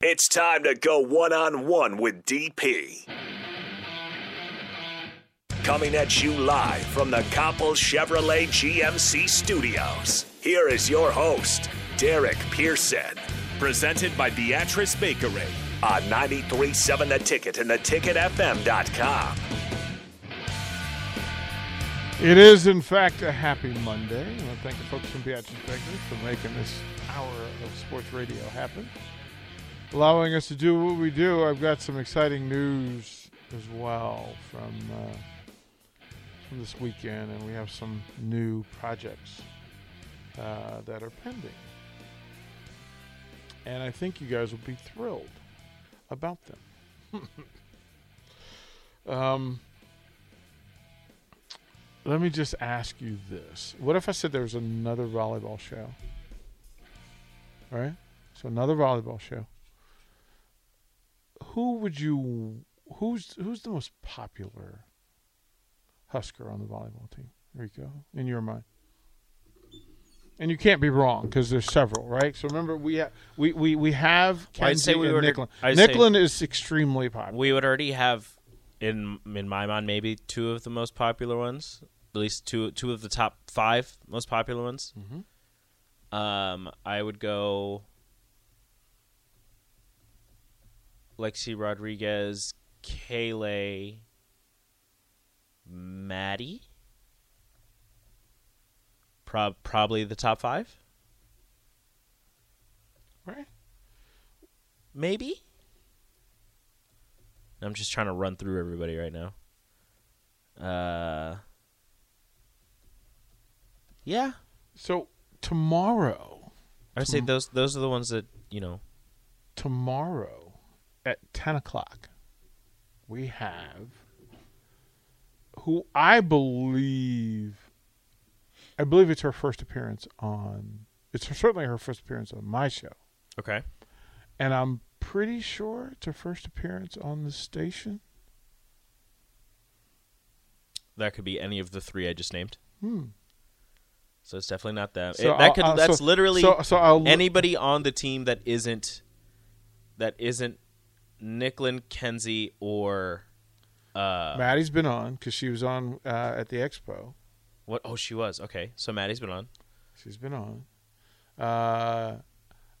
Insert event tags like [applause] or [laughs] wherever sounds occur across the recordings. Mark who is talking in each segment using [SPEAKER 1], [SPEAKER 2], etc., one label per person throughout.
[SPEAKER 1] It's time to go one on one with DP. Coming at you live from the Coppel Chevrolet GMC studios. Here is your host, Derek Pearson.
[SPEAKER 2] Presented by Beatrice Bakery.
[SPEAKER 1] On 93.7 The Ticket and theticketfm.com.
[SPEAKER 3] It is, in fact, a happy Monday. I want to thank the folks from Beatrice Bakery for making this hour of sports radio happen, allowing us to do what we do. I've got some exciting news as well from uh, from this weekend, and we have some new projects uh, that are pending, and I think you guys will be thrilled about them. [laughs] um. Let me just ask you this. What if I said there was another volleyball show? All right? So another volleyball show. Who would you who's who's the most popular Husker on the volleyball team? Rico, in your mind? And you can't be wrong because there's several, right? So remember, we have we we, we have
[SPEAKER 4] Well, I'd
[SPEAKER 3] Kenzie
[SPEAKER 4] say we
[SPEAKER 3] and Nicklin. Nicklin is extremely popular.
[SPEAKER 4] We would already have, in in my mind, maybe two of the most popular ones. At least two two of the top five most popular ones.
[SPEAKER 3] Mm-hmm.
[SPEAKER 4] Um, I would go Lexi Rodriguez, Kaylee, Maddie. Prob- probably the top five,
[SPEAKER 3] right?
[SPEAKER 4] maybe. I'm just trying to run through everybody right now. Uh, yeah,
[SPEAKER 3] So tomorrow,
[SPEAKER 4] I would say those those are the ones that you know.
[SPEAKER 3] tomorrow at 10 o'clock, we have who I believe, I believe it's her first appearance on, it's certainly her first appearance on my show.
[SPEAKER 4] Okay.
[SPEAKER 3] And I'm pretty sure it's her first appearance on the station.
[SPEAKER 4] That could be any of the three I just named.
[SPEAKER 3] Hmm.
[SPEAKER 4] So it's definitely not that.
[SPEAKER 3] So
[SPEAKER 4] It- that could
[SPEAKER 3] I'll-
[SPEAKER 4] that's
[SPEAKER 3] so-
[SPEAKER 4] literally
[SPEAKER 3] so, so
[SPEAKER 4] anybody on the team that isn't that isn't Nicklin, Kenzie, or uh
[SPEAKER 3] Maddie's been on because she was on uh, at the expo.
[SPEAKER 4] what? Oh, she was okay. So Maddie's been on.
[SPEAKER 3] She's been on. Uh,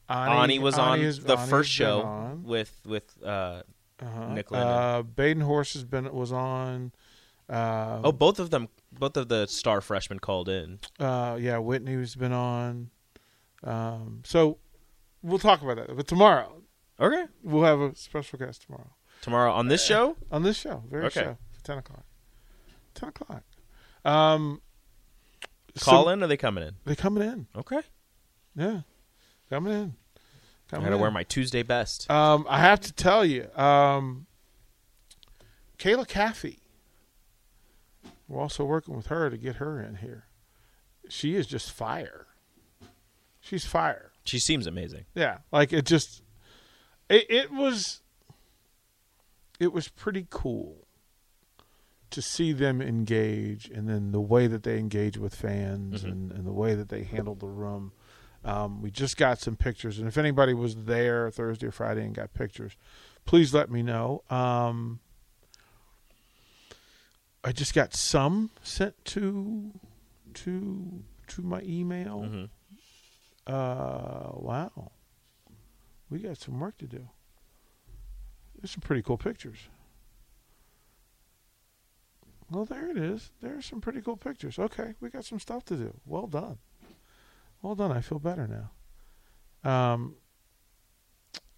[SPEAKER 3] Ani,
[SPEAKER 4] Ani was on
[SPEAKER 3] Ani has-
[SPEAKER 4] the
[SPEAKER 3] Ani
[SPEAKER 4] first show
[SPEAKER 3] on.
[SPEAKER 4] with with uh
[SPEAKER 3] Uh-huh.
[SPEAKER 4] Nicklin
[SPEAKER 3] Uh, Batenhorst has been was on. Uh,
[SPEAKER 4] oh both of them both of the star freshmen called in.
[SPEAKER 3] uh, yeah, Whitney's been on. Um, so we'll talk about that. But tomorrow
[SPEAKER 4] Okay.
[SPEAKER 3] we'll have a special guest tomorrow
[SPEAKER 4] Tomorrow on this show.
[SPEAKER 3] on this show, very
[SPEAKER 4] Okay.
[SPEAKER 3] show, ten o'clock. Ten o'clock. Um,
[SPEAKER 4] Call
[SPEAKER 3] so
[SPEAKER 4] in. Or are they coming in?
[SPEAKER 3] They coming in.
[SPEAKER 4] Okay.
[SPEAKER 3] Yeah, coming in.
[SPEAKER 4] I
[SPEAKER 3] Coming
[SPEAKER 4] gotta
[SPEAKER 3] in.
[SPEAKER 4] wear my Tuesday best.
[SPEAKER 3] Um, I have to tell you, um, Kayla Caffey. We're also working with her to get her in here. She is just fire. She's fire.
[SPEAKER 4] She seems amazing.
[SPEAKER 3] Yeah, like it just, it, it was, it was pretty cool to see them engage, and then the way that they engage with fans,
[SPEAKER 4] Mhm.
[SPEAKER 3] and, and the way that they handled the room. Um, we just got some pictures, and if anybody was there Thursday or Friday and got pictures, please let me know. Um, I just got some sent to to to my email.
[SPEAKER 4] hmm
[SPEAKER 3] Uh, wow. We got some work to do. There's some pretty cool pictures. Well, there it is. There's some pretty cool pictures. Okay, we got some stuff to do. Well done. Well done. I feel better now. Um,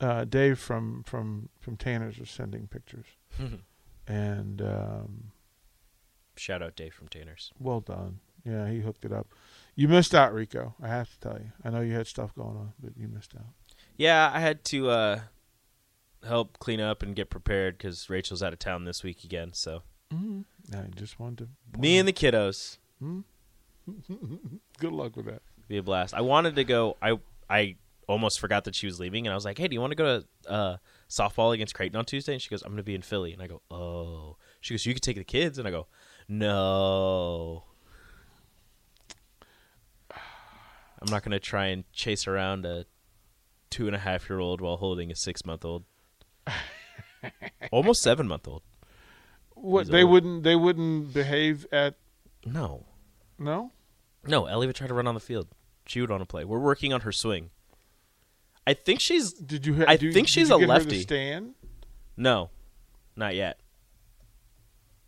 [SPEAKER 3] uh, Dave from from from Tanner's was sending pictures, and um,
[SPEAKER 4] Shout out Dave from Tanners.
[SPEAKER 3] well done. Yeah, he hooked it up. You missed out, Rico. I have to tell you. I know you had stuff going on, but you missed out.
[SPEAKER 4] Yeah, I had to uh, help clean up and get prepared because Rachel's out of town this week again. So
[SPEAKER 3] Mm-hmm. I just wanted to.
[SPEAKER 4] me and the kiddos
[SPEAKER 3] Hmm? [laughs] Good luck with that.
[SPEAKER 4] be a blast. I wanted to go. I I almost forgot that she was leaving, and I was like, "Hey, do you want to go to uh, softball against Creighton on Tuesday?" And she goes, "I'm going to be in Philly." And I go, "Oh." She goes, "You could take the kids," and I go, "No." [sighs] I'm not going to try and chase around a two and a half year old while holding a six month old, [laughs] almost seven month old.
[SPEAKER 3] What
[SPEAKER 4] He's
[SPEAKER 3] they
[SPEAKER 4] old.
[SPEAKER 3] wouldn't they wouldn't behave at
[SPEAKER 4] No,
[SPEAKER 3] no?
[SPEAKER 4] no. Ellie would try to run on the field. She would want to play. We're working on her swing. I think she's
[SPEAKER 3] Did you? Ha-
[SPEAKER 4] I
[SPEAKER 3] do-
[SPEAKER 4] think she's a
[SPEAKER 3] get her to
[SPEAKER 4] lefty.
[SPEAKER 3] stand.
[SPEAKER 4] no, not yet.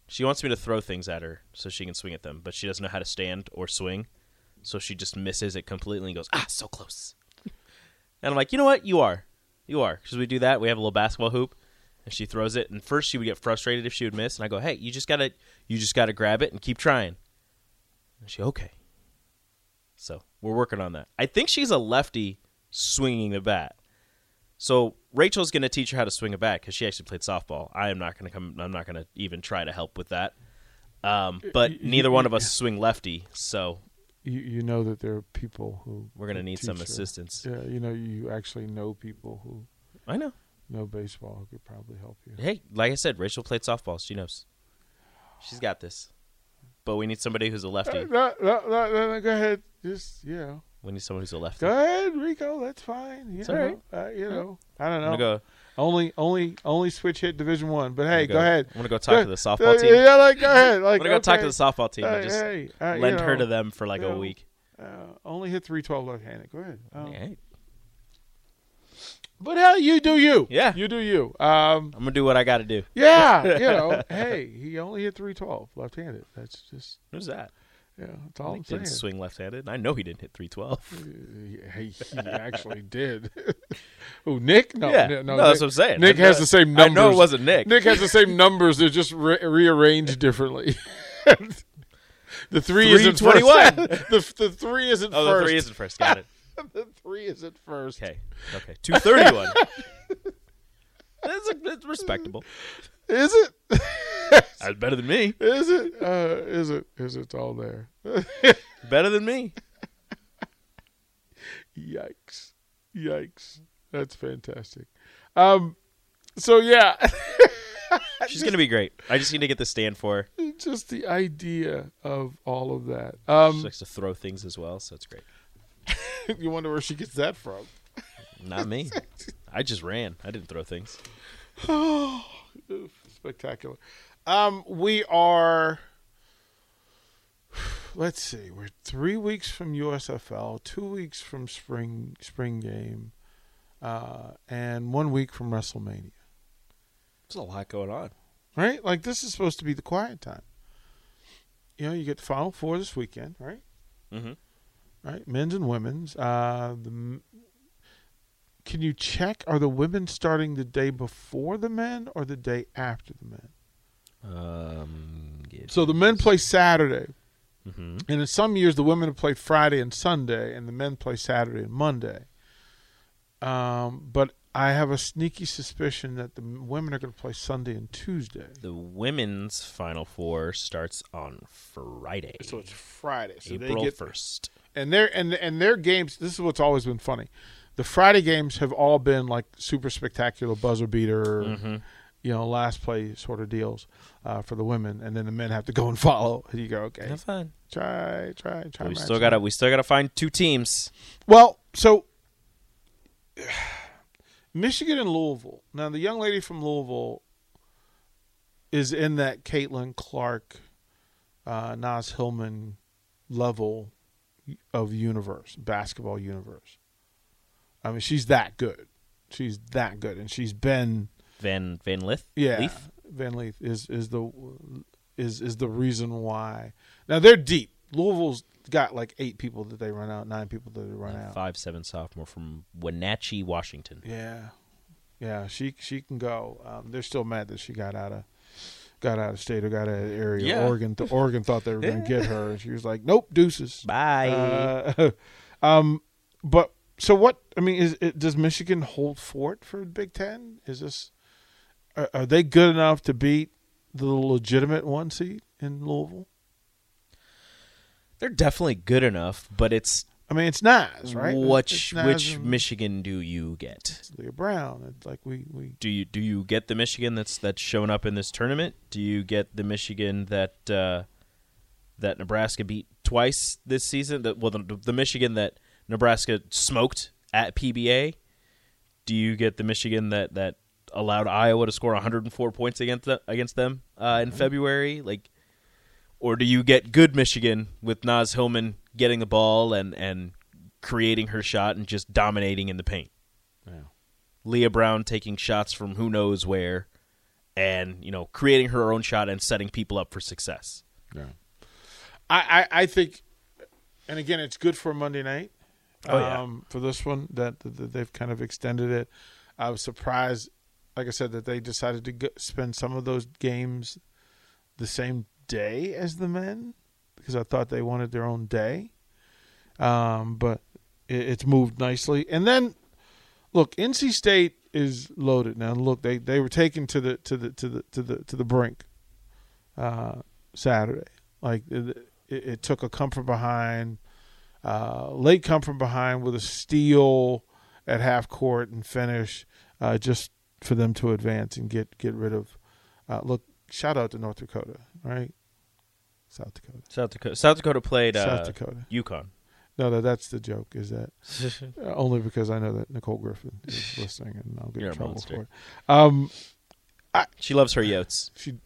[SPEAKER 4] She wants me to throw things at her so she can swing at them, but she doesn't know how to stand or swing, so she just misses it completely and goes, "Ah, so close." And I'm like, "You know what? You are, you are." Because we do that. We have a little basketball hoop, and she throws it. And first, she would get frustrated if she would miss, and I go, "Hey, you just gotta, you just gotta grab it and keep trying." And she, okay. So we're working on that. I think she's a lefty swinging the bat. So Rachel's going to teach her how to swing a bat because she actually played softball. I am not going to come. I'm not going to even try to help with that. Um, but neither one of us swing lefty, so
[SPEAKER 3] You you know that there are people who
[SPEAKER 4] we're going to need some assistance.
[SPEAKER 3] Yeah, you know you actually know people who
[SPEAKER 4] I know.
[SPEAKER 3] know baseball who could probably help you.
[SPEAKER 4] Hey, like I said, Rachel played softball. She knows. She's got this. But we need somebody who's a lefty.
[SPEAKER 3] Uh, no, no, no, no, go ahead. Just you know,
[SPEAKER 4] We need someone who's a lefty.
[SPEAKER 3] go ahead, Rico. That's fine. You know, uh, you know, I don't
[SPEAKER 4] I'm
[SPEAKER 3] know.
[SPEAKER 4] gonna go.
[SPEAKER 3] Only, only, only switch hit Division One. But hey,
[SPEAKER 4] I'm
[SPEAKER 3] go, ahead.
[SPEAKER 4] I'm gonna go talk to the
[SPEAKER 3] Uh,
[SPEAKER 4] softball team.
[SPEAKER 3] Yeah, like go ahead. [laughs] Like
[SPEAKER 4] I'm gonna go talk to the softball team and just
[SPEAKER 3] hey, uh,
[SPEAKER 4] lend her
[SPEAKER 3] know,
[SPEAKER 4] to them for like
[SPEAKER 3] you
[SPEAKER 4] a
[SPEAKER 3] know,
[SPEAKER 4] week.
[SPEAKER 3] Uh, only hit three twelve left-handed. Go ahead. Um,
[SPEAKER 4] Hey,
[SPEAKER 3] But hell, you do you.
[SPEAKER 4] Yeah.
[SPEAKER 3] you do you. Um,
[SPEAKER 4] I'm gonna do what I got to do.
[SPEAKER 3] yeah, [laughs] you know. hey, he only hit three twelve left-handed. That's just
[SPEAKER 4] Who's that?
[SPEAKER 3] yeah. That's all I'm saying.
[SPEAKER 4] didn't swing left-handed. I know he didn't hit 312.
[SPEAKER 3] He, he actually did. [laughs] oh, Nick? No,
[SPEAKER 4] yeah,
[SPEAKER 3] no,
[SPEAKER 4] no,
[SPEAKER 3] Nick,
[SPEAKER 4] that's what I'm saying.
[SPEAKER 3] Nick has the same numbers.
[SPEAKER 4] I know it wasn't Nick.
[SPEAKER 3] Nick has the same [laughs] numbers. They're just re- rearranged differently. [laughs] the three isn't first.
[SPEAKER 4] 321. [laughs]
[SPEAKER 3] the, the three isn't
[SPEAKER 4] Oh,
[SPEAKER 3] first.
[SPEAKER 4] the three isn't first. Got it.
[SPEAKER 3] the three isn't first.
[SPEAKER 4] Okay. Okay. 231. that's, a, that's respectable.
[SPEAKER 3] Is it?
[SPEAKER 4] That's better than me.
[SPEAKER 3] is it? Uh, is it? Is it all there?
[SPEAKER 4] Better than me.
[SPEAKER 3] Yikes! Yikes! That's fantastic. Um. So yeah, [laughs]
[SPEAKER 4] She's gonna be great. I just need to get the stand for her.
[SPEAKER 3] just the idea of all of that.
[SPEAKER 4] She
[SPEAKER 3] Um.
[SPEAKER 4] likes to throw things as well, so it's great. [laughs]
[SPEAKER 3] you wonder where she gets that from?
[SPEAKER 4] Not me. [laughs] I just ran. I didn't throw things.
[SPEAKER 3] Oh, [sighs] Spectacular. Um, we are. [sighs] Let's see. We're three weeks from USFL, two weeks from spring spring game, uh, and one week from WrestleMania.
[SPEAKER 4] There's a lot going on.
[SPEAKER 3] Right? Like this is supposed to be the quiet time. You know, you get the Final Four this weekend, right?
[SPEAKER 4] Mm-hmm.
[SPEAKER 3] Right, men's and women's. Uh, the can you check? Are the women starting the day before the men or the day after the men?
[SPEAKER 4] Um.
[SPEAKER 3] So the men play Saturday,
[SPEAKER 4] hmm
[SPEAKER 3] and in some years the women have played Friday and Sunday, and the men play Saturday and Monday. Um, but I have a sneaky suspicion that the women are going to play Sunday and Tuesday.
[SPEAKER 4] The women's final four starts on Friday,
[SPEAKER 3] So it's Friday. So
[SPEAKER 4] April
[SPEAKER 3] they get
[SPEAKER 4] first.
[SPEAKER 3] and their and and their games. This is what's always been funny. The Friday games have all been like super spectacular buzzer beater,
[SPEAKER 4] Mm-hmm.
[SPEAKER 3] you know, last play sort of deals uh, for the women, and then the men have to go and [laughs] follow. And you go, okay,
[SPEAKER 4] Have fun.
[SPEAKER 3] try, try, try.
[SPEAKER 4] we still gotta. We still gotta find two teams.
[SPEAKER 3] Well, so [sighs] Michigan and Louisville. Now, the young lady from Louisville is in that Caitlin Clark, uh, Naz Hillmon level of universe, basketball universe. I mean, she's that good. She's that good, and she's been
[SPEAKER 4] Van Van Lith.
[SPEAKER 3] yeah.
[SPEAKER 4] Leaf?
[SPEAKER 3] Van Leaf is is the is is the reason why. Now they're deep. Louisville's got like eight people that they run out, nine people that they run out.
[SPEAKER 4] Five seven sophomore from Wenatchee, Washington.
[SPEAKER 3] Yeah, yeah, she she can go. Um, they're still mad that she got out of got out of state or got out of the area.
[SPEAKER 4] Yeah.
[SPEAKER 3] Oregon, th- Oregon thought they were going to get her, and [laughs] she was like, "Nope, deuces."
[SPEAKER 4] Bye.
[SPEAKER 3] Uh, [laughs] um, but so what? I mean, is it, does Michigan hold fort for the Big Ten? Is this are, are they good enough to beat the legitimate one seed in Louisville?
[SPEAKER 4] They're definitely good enough, but it's
[SPEAKER 3] I mean, it's Naz, right?
[SPEAKER 4] which
[SPEAKER 3] It's
[SPEAKER 4] which Michigan do you get?
[SPEAKER 3] Leigha Brown. It's like we we
[SPEAKER 4] Do you do you get the Michigan that's that's shown up in this tournament? Do you get the Michigan that uh, that Nebraska beat twice this season? That well, the, the Michigan that Nebraska smoked at PBA, do you get the Michigan that that allowed Iowa to score 104 points against the, against them uh, in February? Like, or do you get good Michigan with Naz Hillmon getting the ball and and creating her shot and just dominating in the paint?
[SPEAKER 3] Yeah.
[SPEAKER 4] Leigha Brown taking shots from who knows where, and you know creating her own shot and setting people up for success.
[SPEAKER 3] Yeah. I, I, I think, and again, it's good for Monday night.
[SPEAKER 4] Oh, yeah.
[SPEAKER 3] um, For this one, that, that they've kind of extended it. I was surprised, like I said, that they decided to go, spend some of those games the same day as the men because I thought they wanted their own day. Um, but it, it's moved nicely. And then, look, NC State is loaded now. Look, they, they were taken to the to the to the to the to the brink uh, Saturday. Like it, it, took a come from behind, uh, late come from behind with a steal at half court and finish, uh, just for them to advance and get get rid of. Uh, look, shout out to North Dakota, right? South Dakota,
[SPEAKER 4] South Dakota. South Dakota played uh,
[SPEAKER 3] South Dakota.
[SPEAKER 4] UConn.
[SPEAKER 3] No, no, that's the joke. Is that [laughs] uh, only because I know that Nicole Griffin is [laughs] listening and I'll get in trouble
[SPEAKER 4] monster.
[SPEAKER 3] for it. Um,
[SPEAKER 4] she loves her Yotes.
[SPEAKER 3] she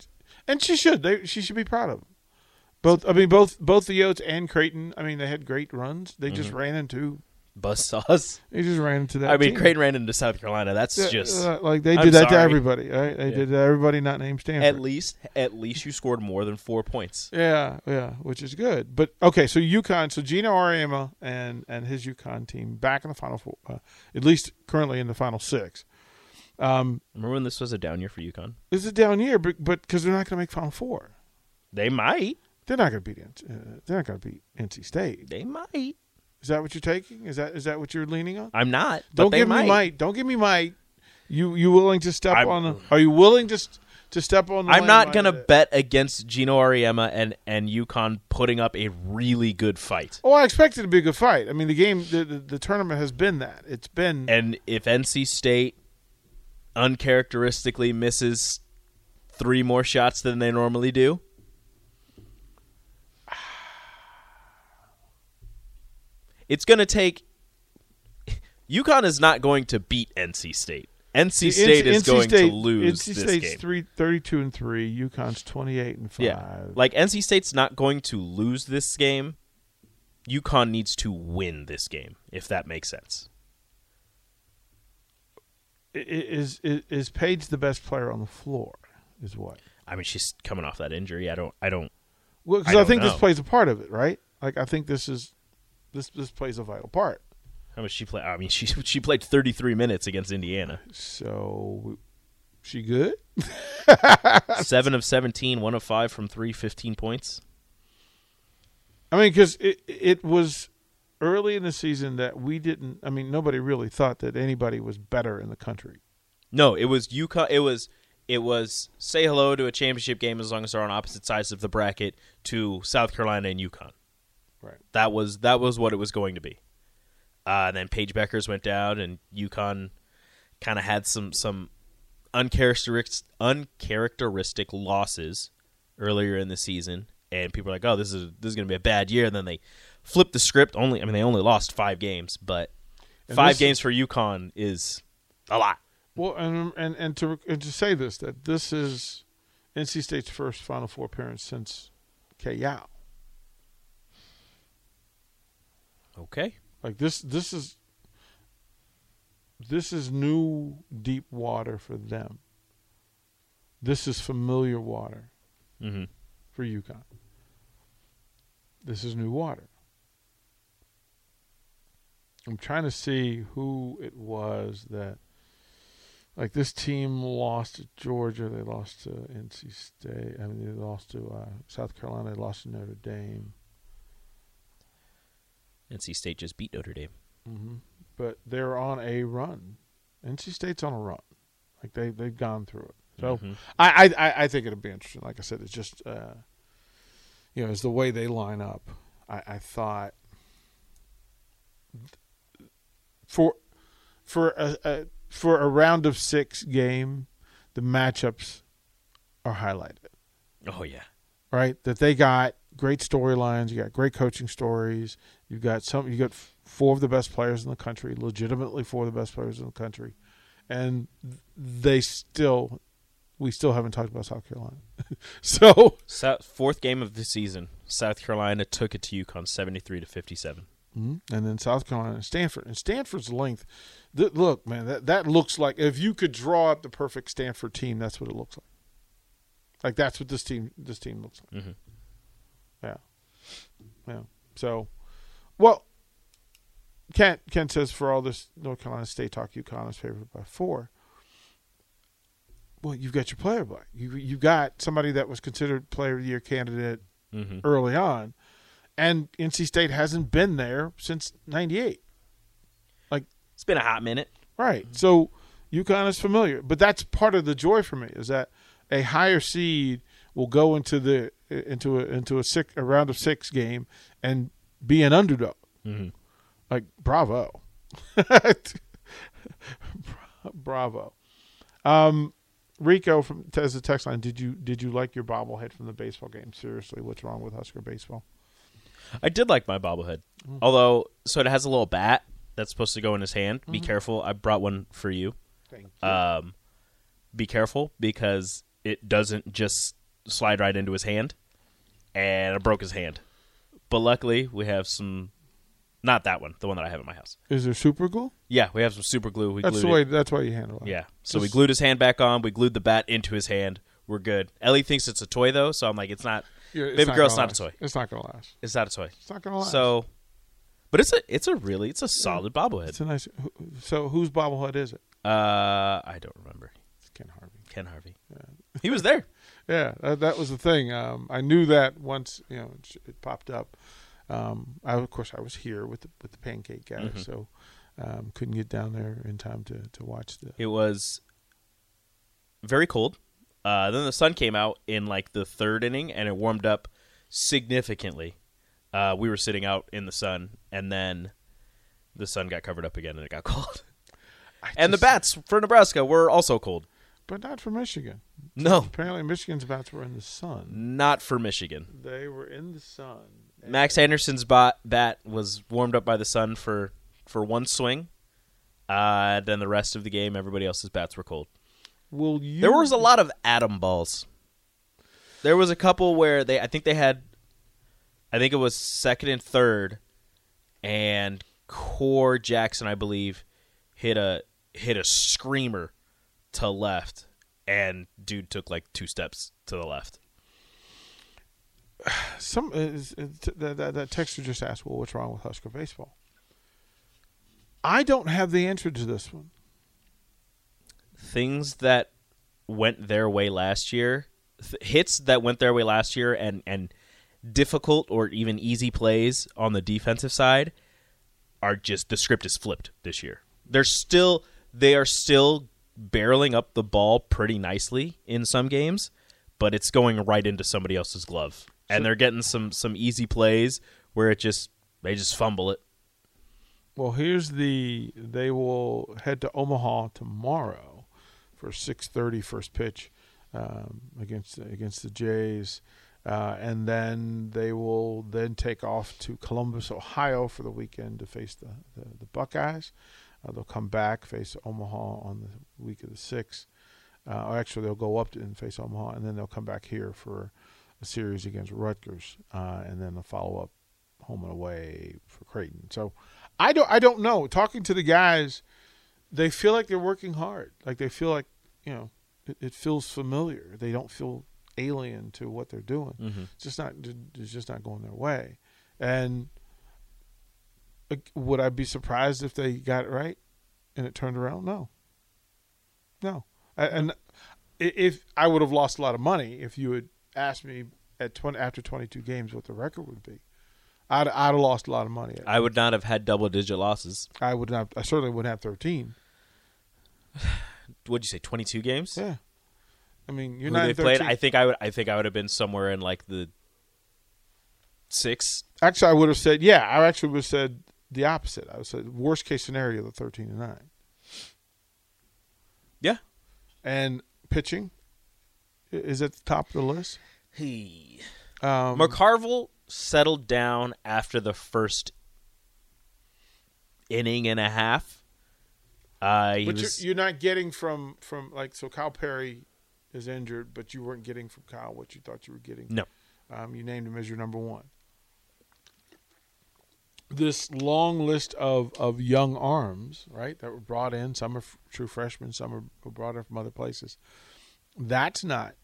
[SPEAKER 3] and she should. They, she should be proud of them. Both. I mean, both both the Yotes and Creighton. I mean, they had great runs. They just
[SPEAKER 4] Mm-hmm.
[SPEAKER 3] ran into.
[SPEAKER 4] Buzzsaws. [laughs]
[SPEAKER 3] They just ran into that.
[SPEAKER 4] I mean,
[SPEAKER 3] team.
[SPEAKER 4] Creighton ran into South Carolina. That's
[SPEAKER 3] Yeah,
[SPEAKER 4] just
[SPEAKER 3] uh, like they
[SPEAKER 4] I'm
[SPEAKER 3] did that to
[SPEAKER 4] sorry.
[SPEAKER 3] everybody. Right? They did that to everybody not named Stanford.
[SPEAKER 4] at least at least you scored more than four points.
[SPEAKER 3] Yeah, yeah, which is good. But okay, so UConn, so Geno Auriemma and and his UConn team back in the final four, uh, at least currently in the final six. Um,
[SPEAKER 4] Remember when this was a down year for UConn?
[SPEAKER 3] this is a down year, but but because they're not going to make final four,
[SPEAKER 4] They might.
[SPEAKER 3] they're not going to beat uh, they're not going to beat NC State.
[SPEAKER 4] They might.
[SPEAKER 3] Is that what you're taking? Is that is that what you're leaning on?
[SPEAKER 4] I'm not.
[SPEAKER 3] Don't give
[SPEAKER 4] might.
[SPEAKER 3] me might. Don't give me might. You you willing to step
[SPEAKER 4] I'm-
[SPEAKER 3] on? The, are you willing to to step on? The
[SPEAKER 4] I'm not gonna bet against Geno Auriemma and and UConn putting up a really good fight.
[SPEAKER 3] Oh, I expect it to be a good fight. I mean, the game, the, the, the tournament has been that. It's been
[SPEAKER 4] And if NC State uncharacteristically misses three more shots than they normally do, it's going to take. UConn is not going to beat NC State. NC State is
[SPEAKER 3] NC
[SPEAKER 4] going
[SPEAKER 3] State-
[SPEAKER 4] to lose
[SPEAKER 3] NC
[SPEAKER 4] this
[SPEAKER 3] State's
[SPEAKER 4] game.
[SPEAKER 3] three, 32 and three. UConn's twenty eight and five.
[SPEAKER 4] Yeah, like NC State's not going to lose this game. UConn needs to win this game, if that makes sense.
[SPEAKER 3] Is, is is Paige the best player on the floor? Is what?
[SPEAKER 4] I mean, she's coming off that injury. I don't. I don't.
[SPEAKER 3] Well, because
[SPEAKER 4] I
[SPEAKER 3] I, think this plays a part of it, right? Like I think this is this this plays a vital part.
[SPEAKER 4] How much she play? I mean, [laughs] she she played 33 minutes against Indiana.
[SPEAKER 3] So, she good? [laughs]
[SPEAKER 4] Seven of 17, one of five from three, 15 points.
[SPEAKER 3] I mean, because it it was early in the season that we didn't. I mean, nobody really thought that anybody was better in the country.
[SPEAKER 4] No, it was UConn. It was it was say hello to a championship game as long as they're on opposite sides of the bracket to South Carolina and UConn.
[SPEAKER 3] Right.
[SPEAKER 4] That was that was what it was going to be. Uh, and then Paige Bueckers went down, and UConn kind of had some some uncharacteristic uncharacteristic losses earlier in the season, and people are like, "Oh, this is this is going to be a bad year." And then they flipped the script. Only, I mean, they only lost five games, but
[SPEAKER 3] And
[SPEAKER 4] five
[SPEAKER 3] this-
[SPEAKER 4] games for UConn is a lot.
[SPEAKER 3] Well, and and and to and to say this that this is NC State's first Final Four appearance since K
[SPEAKER 4] Okay.
[SPEAKER 3] Like this, this is this is new deep water for them. This is familiar water
[SPEAKER 4] Mm-hmm.
[SPEAKER 3] for UConn. This is new water. I'm trying to see who it was that, like this team lost to Georgia, they lost to NC State. I mean, they lost to uh, South Carolina, they lost to Notre Dame.
[SPEAKER 4] NC State just beat Notre Dame.
[SPEAKER 3] hmm But they're on a run. NC State's on a run. Like they they've gone through it. So
[SPEAKER 4] Mhm.
[SPEAKER 3] I, I I think it'll be interesting. Like I said, it's just uh, you know, it's the way they line up. I, I thought for for a, a for a round of six game, the matchups are highlighted.
[SPEAKER 4] Oh yeah.
[SPEAKER 3] Right, that they got great storylines. You got great coaching stories. You've got some. You got four of the best players in the country, legitimately four of the best players in the country, and they still, we still haven't talked about South Carolina. [laughs] so
[SPEAKER 4] South, fourth game of the season, South Carolina took it to UConn, seventy-three to fifty-seven.
[SPEAKER 3] and then South Carolina and Stanford. And Stanford's length, th- look, man, that that looks like if you could draw up the perfect Stanford team, that's what it looks like. Like that's what this team this team looks like.
[SPEAKER 4] Mhm.
[SPEAKER 3] Yeah, yeah. So, well, Kent Kent says for all this North Carolina State talk, UConn is favored by four. Well, you've got your player back. You you got somebody that was considered player of the year candidate
[SPEAKER 4] Mm-hmm.
[SPEAKER 3] early on, and NC State hasn't been there since '98.
[SPEAKER 4] Like It's been a hot minute.
[SPEAKER 3] Right. So UConn is familiar, but that's part of the joy for me is that a higher seed will go into the into a into a six a round of six game and be an underdog.
[SPEAKER 4] Mm-hmm.
[SPEAKER 3] Like bravo, [laughs] bravo. Um, Rico from as the text line. Did you did you like your bobblehead from the baseball game? Seriously, what's wrong with Husker baseball?
[SPEAKER 4] I did like my bobblehead, although so it has a little bat that's supposed to go in his hand. Be careful. I brought one for you.
[SPEAKER 3] Thank you.
[SPEAKER 4] Um, be careful because it doesn't just slide right into his hand, and it broke his hand. But luckily, we have some. Not that one, the one that I have in my house.
[SPEAKER 3] is there super glue?
[SPEAKER 4] Yeah, we have some super glue. We
[SPEAKER 3] That's
[SPEAKER 4] glued
[SPEAKER 3] the
[SPEAKER 4] it-
[SPEAKER 3] That's why you handle it.
[SPEAKER 4] Yeah. So we glued his hand back on. We glued the bat into his hand. We're good. Ellie thinks it's a toy though, so I'm like, it's not.
[SPEAKER 3] Yeah, it's
[SPEAKER 4] Baby girl, it's not a toy.
[SPEAKER 3] It's not gonna last.
[SPEAKER 4] It's not a toy.
[SPEAKER 3] It's not gonna last.
[SPEAKER 4] So, but it's a it's a really it's a solid bobblehead.
[SPEAKER 3] It's a nice. So whose bobblehead is it?
[SPEAKER 4] Uh, I don't remember.
[SPEAKER 3] It's Ken Harvey.
[SPEAKER 4] Ken Harvey. He was there. [laughs]
[SPEAKER 3] Yeah, that, that was the thing. Um, I knew that once you know it, it popped up. Um, I of course I was here with the, with the pancake guys,
[SPEAKER 4] Mhm.
[SPEAKER 3] so um, couldn't get down there in time to, to watch the.
[SPEAKER 4] It was very cold. Uh, then the sun came out in like the third inning, and it warmed up significantly. Uh, we were sitting out in the sun, and then the sun got covered up again, and it got [laughs] cold.
[SPEAKER 3] I
[SPEAKER 4] And the bats for Nebraska were also cold.
[SPEAKER 3] But not for Michigan.
[SPEAKER 4] No,
[SPEAKER 3] Apparently, Michigan's bats were in the sun.
[SPEAKER 4] not for Michigan.
[SPEAKER 3] They were in the sun.
[SPEAKER 4] Max Anderson's bat, bat was warmed up by the sun for, for one swing. Uh, then the rest of the game, everybody else's bats were cold.
[SPEAKER 3] Will you?
[SPEAKER 4] There was a lot of atom balls. There was a couple where they, I think they had, I think it was second and third, and Core Jackson, I believe, hit a hit a screamer to left, and dude took like two steps to the left. [sighs]
[SPEAKER 3] some uh, is, uh, is- that, that that texter just asked, "Well, what's wrong with Husker baseball?" I don't have the answer to this one.
[SPEAKER 4] things that went their way last year, th- hits that went their way last year, and and difficult or even easy plays on the defensive side are just the script is flipped this year. They're still they are still barreling up the ball pretty nicely in some games, but it's going right into somebody else's glove, and they're getting some some easy plays where it just they just fumble it.
[SPEAKER 3] Well, here's the they will head to Omaha tomorrow for 6:30 first pitch um, against against the Jays, uh, and then they will then take off to Columbus, Ohio for the weekend to face the the, the Buckeyes. Uh, they'll come back face Omaha on the week of the sixth. Uh, or actually, they'll go up to, and face Omaha, and then they'll come back here for a series against Rutgers, uh, and then a follow up home and away for Creighton. So. I don't I don't know. Talking to the guys, they feel like they're working hard. Like they feel like, you know, it, it feels familiar. They don't feel alien to what they're doing.
[SPEAKER 4] Mm-hmm.
[SPEAKER 3] It's just not it's just not going their way. And would I be surprised if they got it right and it turned around? No. No. I- And if I would have lost a lot of money if you had asked me at 20 after 22 games what the record would be. I'd I'd have lost a lot of money.
[SPEAKER 4] I would not have had double digit losses.
[SPEAKER 3] I would not. I certainly wouldn't have thirteen. [sighs]
[SPEAKER 4] What'd you say? Twenty two games.
[SPEAKER 3] Yeah, I mean you're
[SPEAKER 4] who
[SPEAKER 3] not
[SPEAKER 4] they played. I think I would. I think I would have been somewhere in like the six.
[SPEAKER 3] actually, I would have said yeah. I actually would have said the opposite. I would say worst case scenario, the thirteen and nine.
[SPEAKER 4] Yeah.
[SPEAKER 3] And pitching is at the top of the list.
[SPEAKER 4] He
[SPEAKER 3] Um,
[SPEAKER 4] McCarville settled down after the first inning and a half. Uh,
[SPEAKER 3] But
[SPEAKER 4] was,
[SPEAKER 3] you're, you're not getting from from like so. Kyle Perry is injured, but you weren't getting from Kyle what you thought you were getting.
[SPEAKER 4] No.
[SPEAKER 3] um, you named him as your number one. This long list of of young arms, right, that were brought in. Some are f- true freshmen, some are brought in from other places. That's not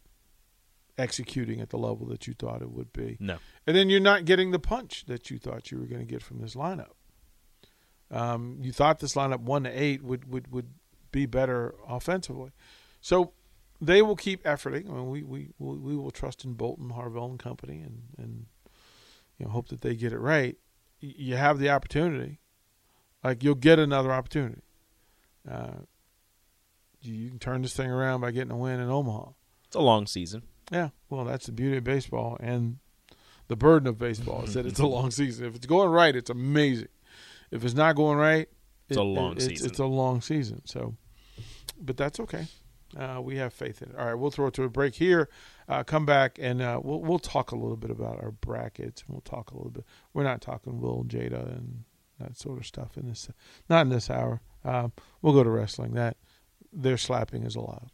[SPEAKER 3] executing at the level that you thought it would be.
[SPEAKER 4] no.
[SPEAKER 3] And then you're not getting the punch that you thought you were going to get from this lineup. Um, you thought this lineup one to eight would, would, would be better offensively, so they will keep efforting. I mean, we we we will trust in Bolton, Harvell, and company, and and you know hope that they get it right. You have the opportunity, like you'll get another opportunity. Uh, you, can turn this thing around by getting a win in Omaha.
[SPEAKER 4] It's a long season.
[SPEAKER 3] Yeah, well, that's the beauty of baseball and the burden of baseball is that it's a long season. If it's going right, it's amazing. If it's not going right,
[SPEAKER 4] It's a long
[SPEAKER 3] it's,
[SPEAKER 4] season.
[SPEAKER 3] It's a long season. So, but that's okay. Uh, we have faith in it. All right, we'll throw it to a break here. Uh, come back and uh, we'll we'll talk a little bit about our brackets. And we'll talk a little bit. We're not talking Will Jada and that sort of stuff in this. Not in this hour. Um, we'll go to wrestling. That their slapping is allowed.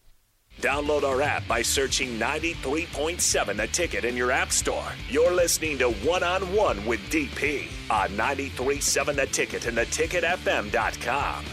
[SPEAKER 1] Download our app by searching 93.7 The Ticket in your app store. You're listening to One on One with DP on 93.7 The Ticket and theticketfm.com.